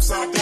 upside.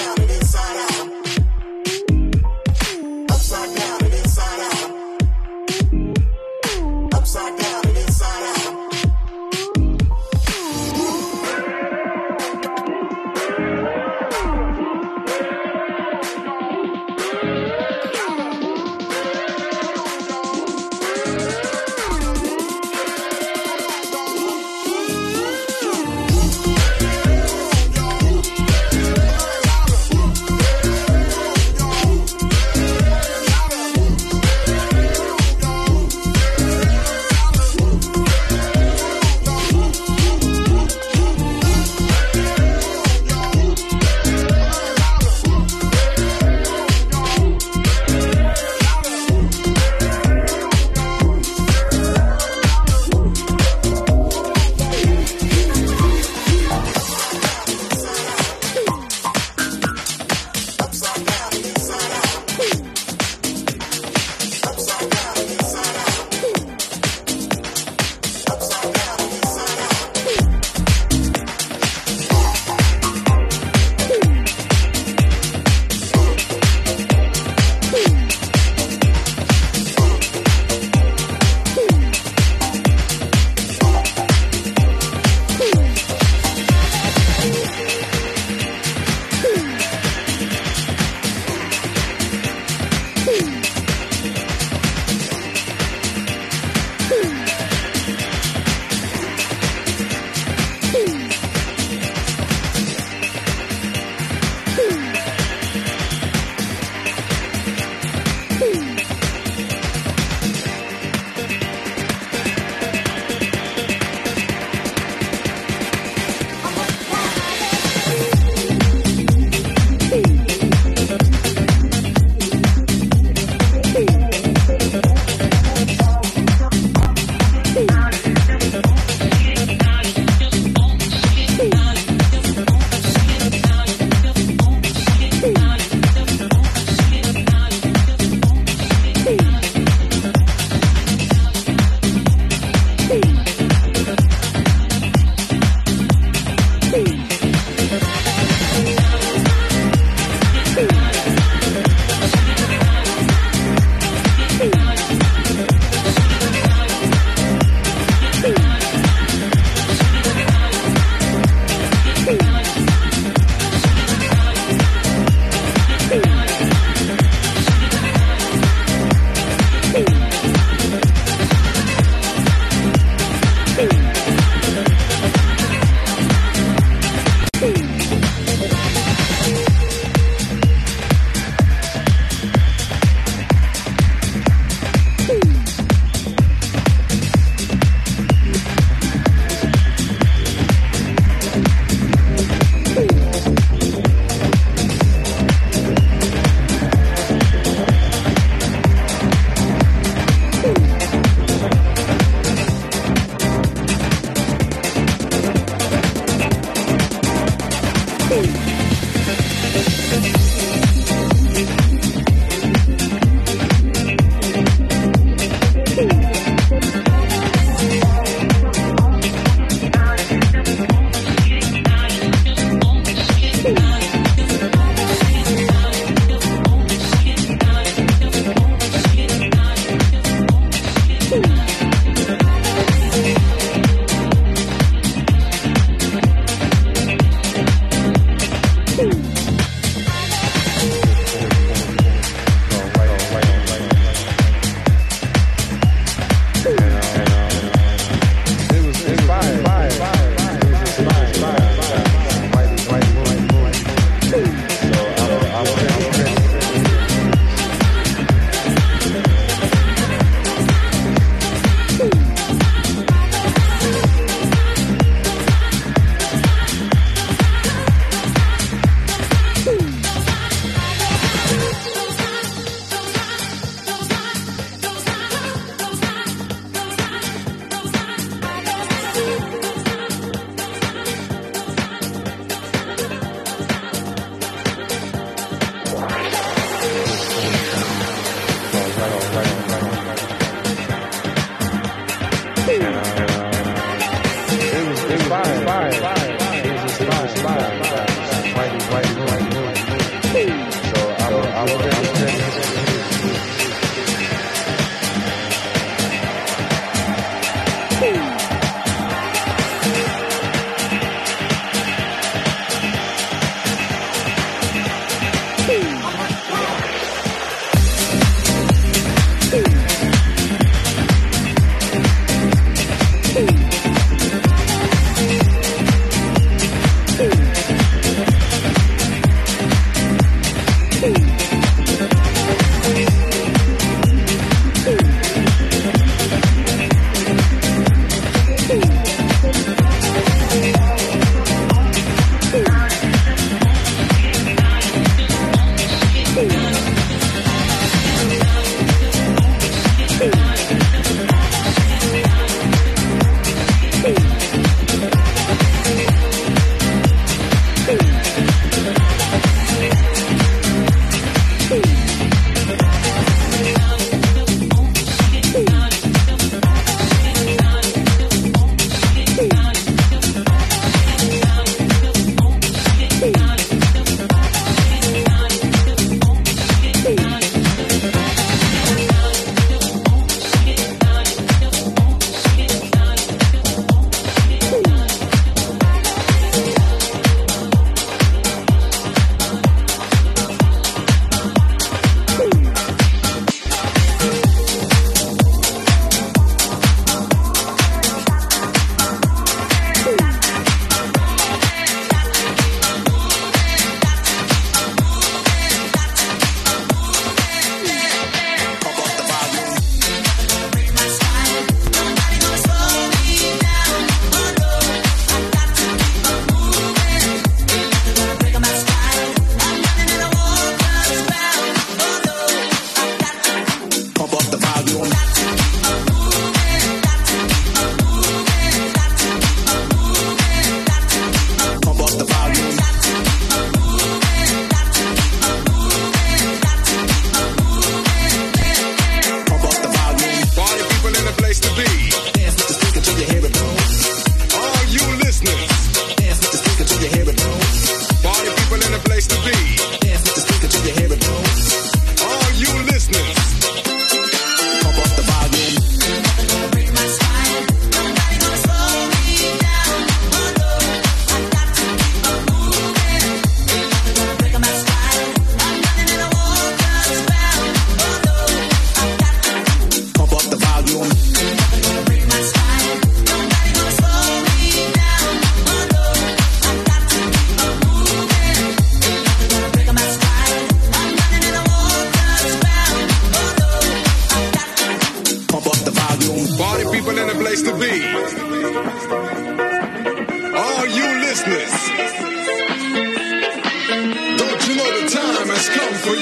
But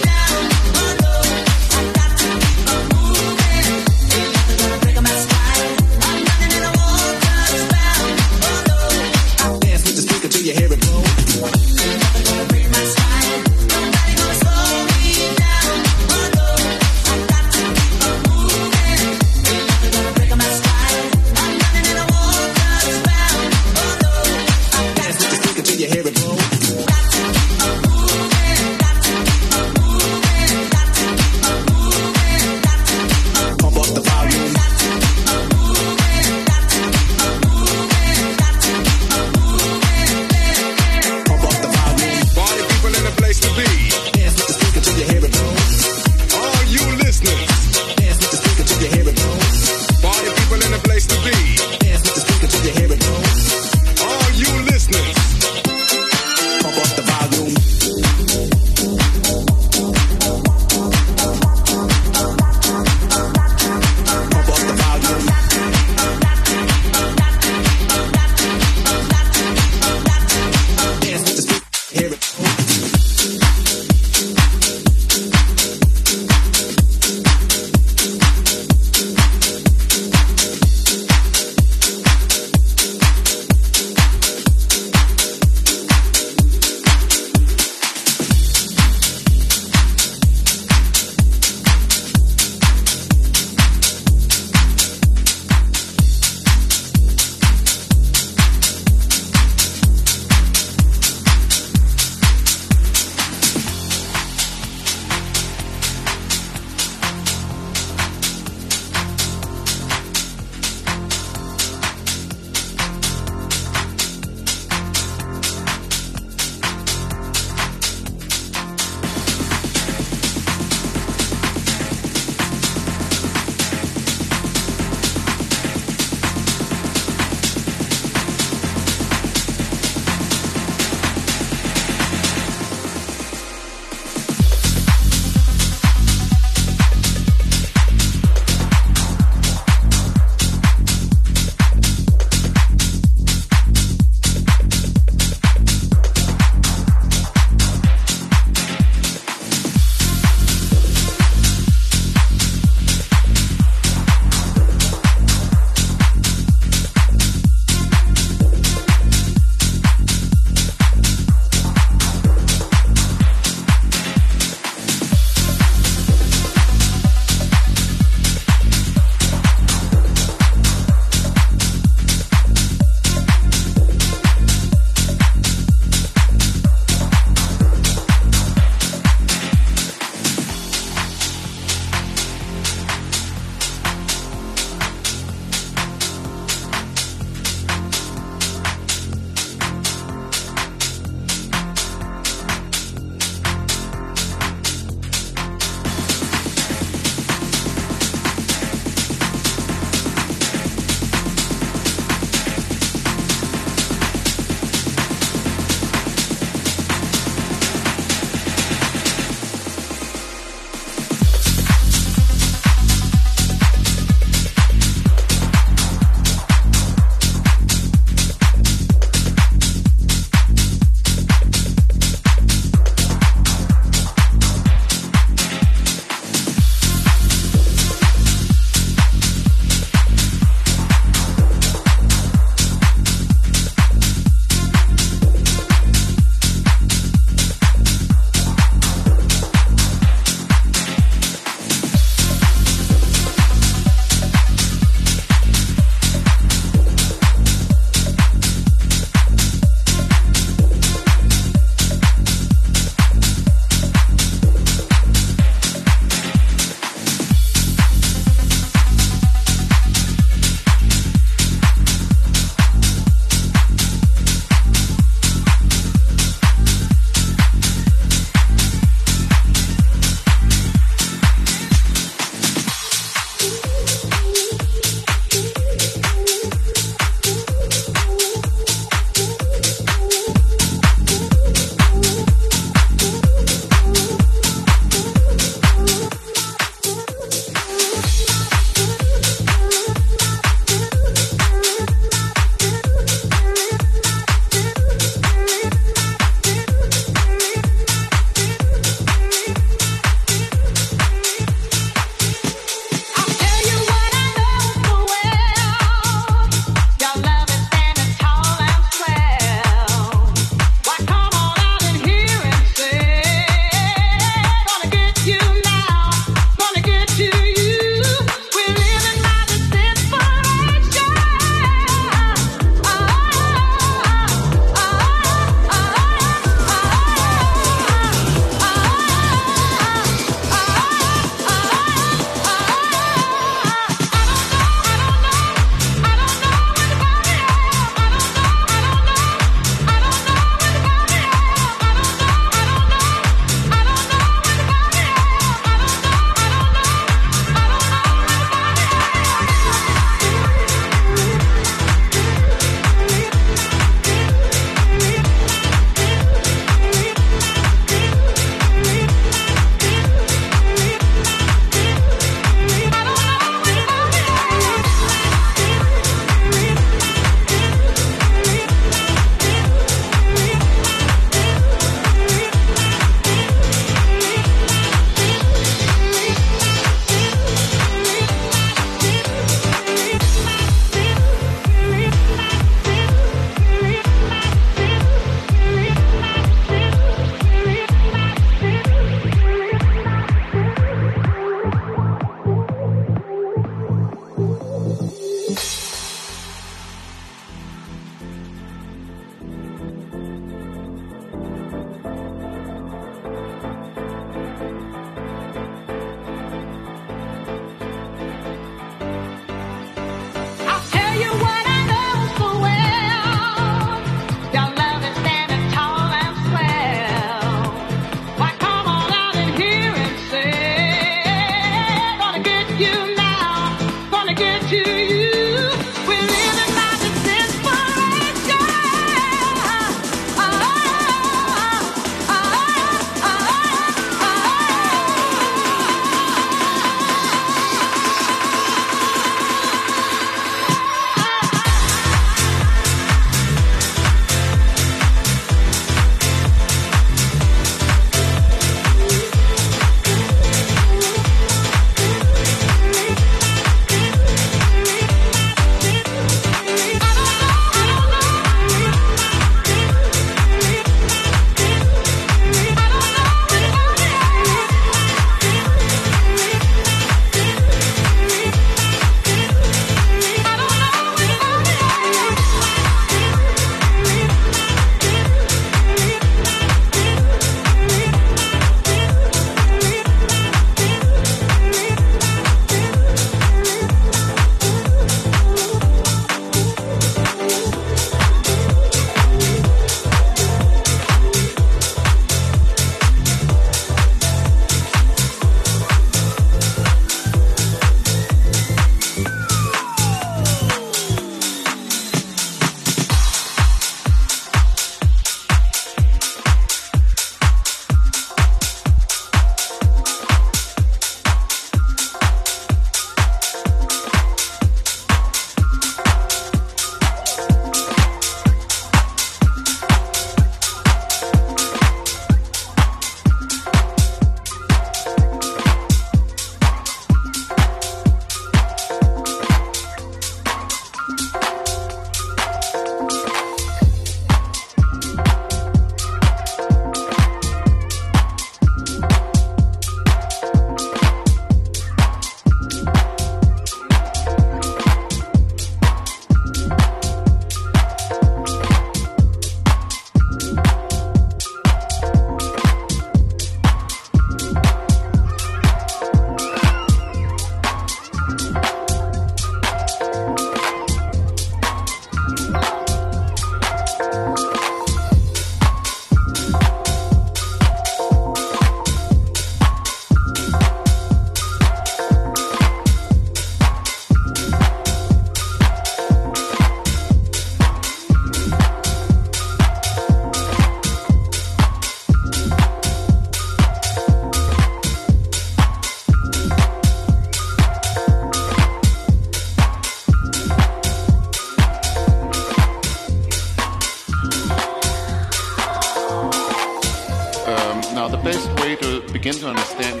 Now, the best way to begin to understand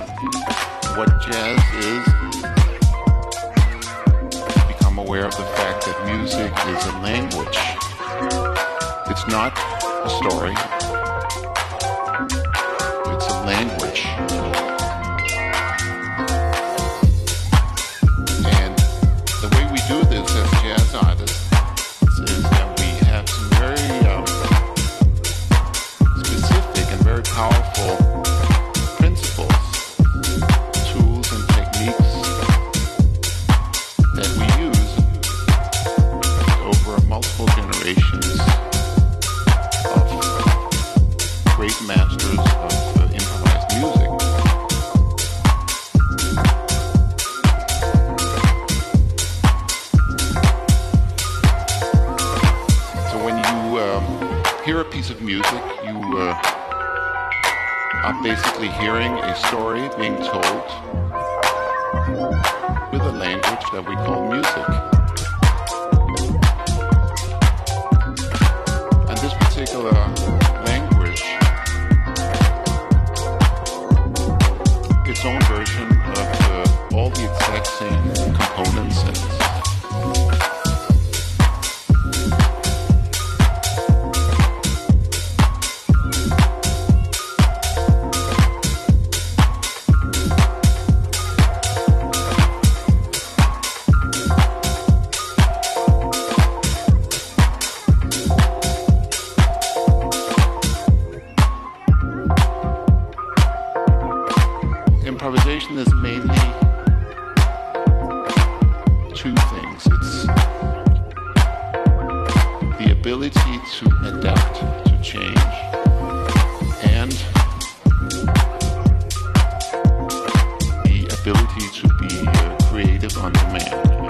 what jazz is is to become aware of the fact that music is a language. It's not a story. It's a language. ability to be creative on demand.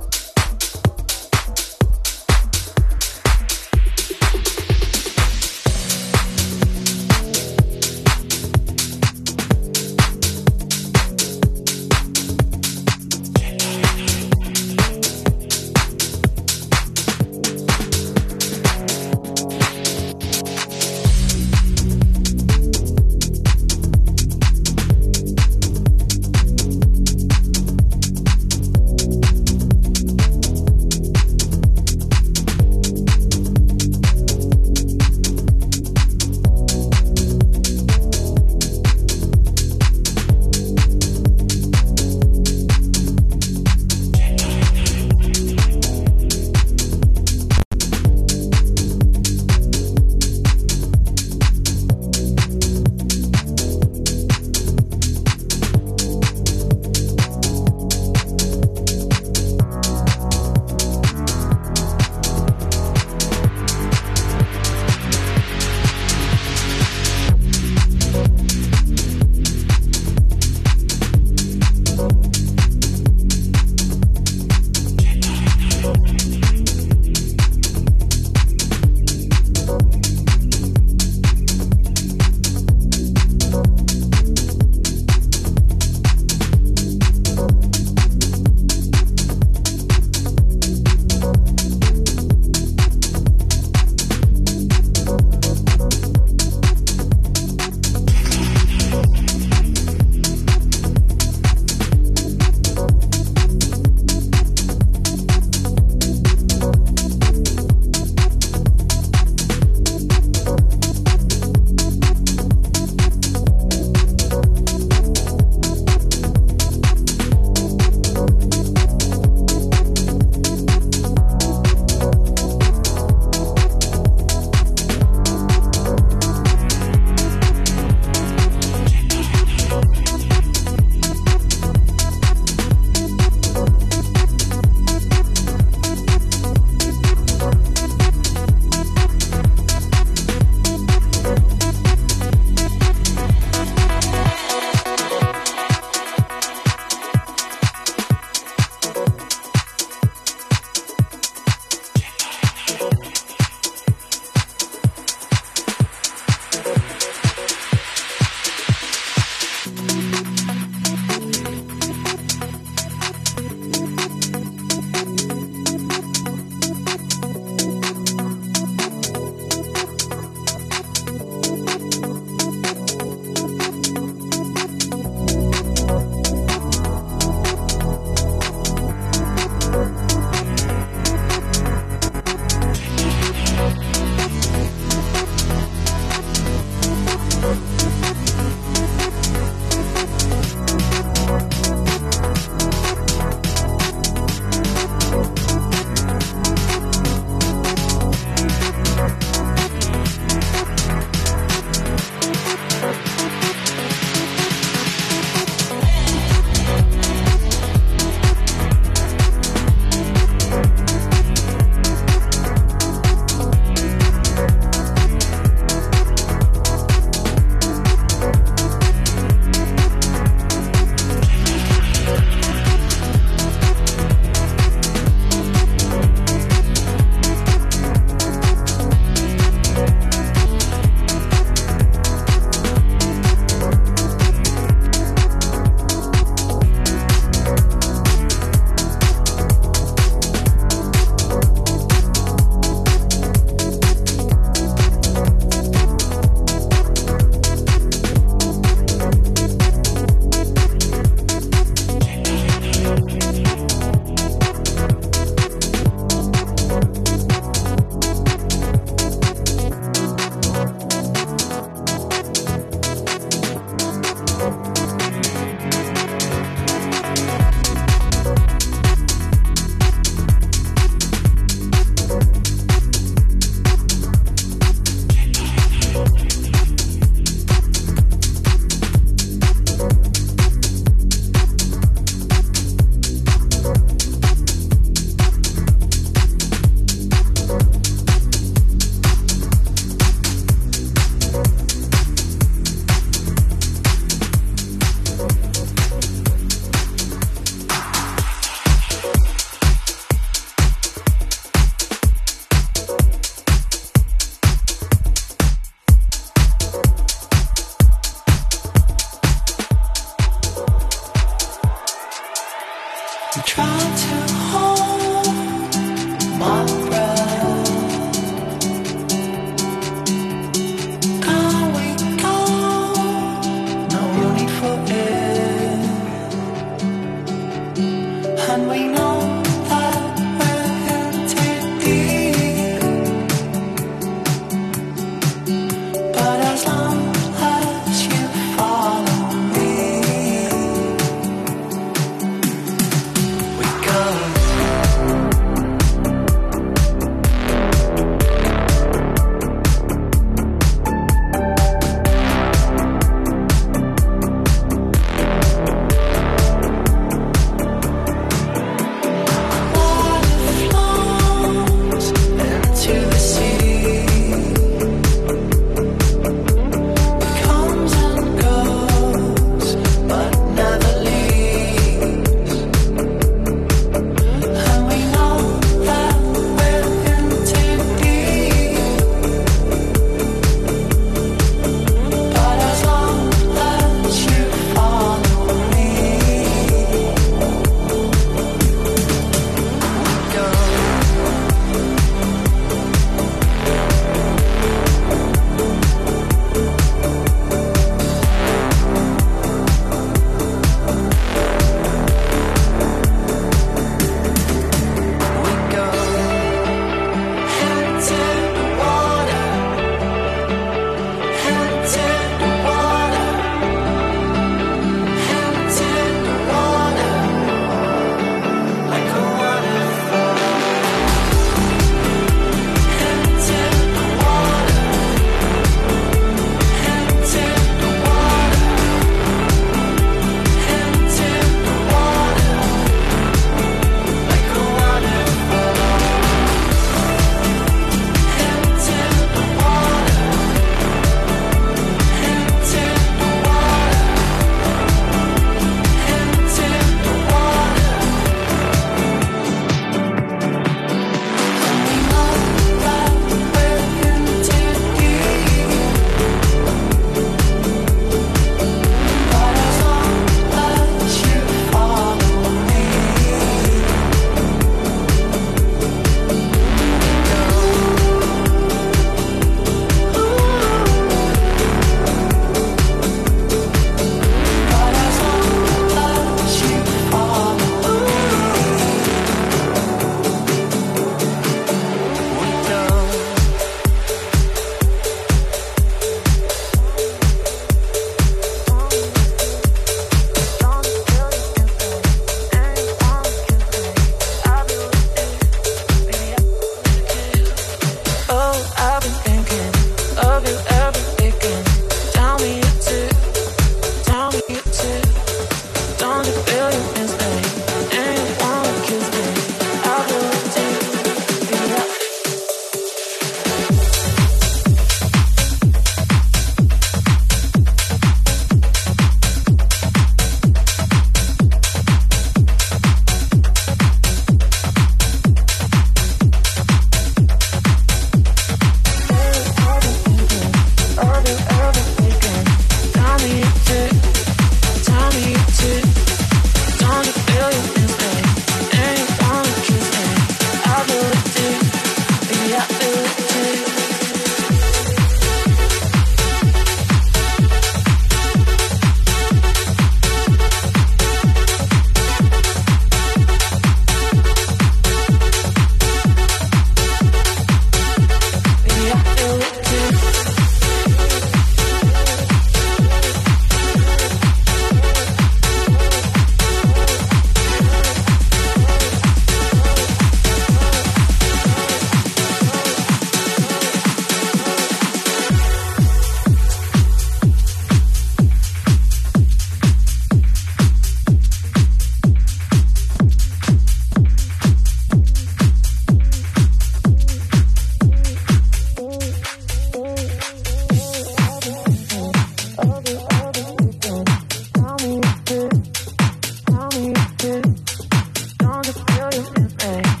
longer feel you in me.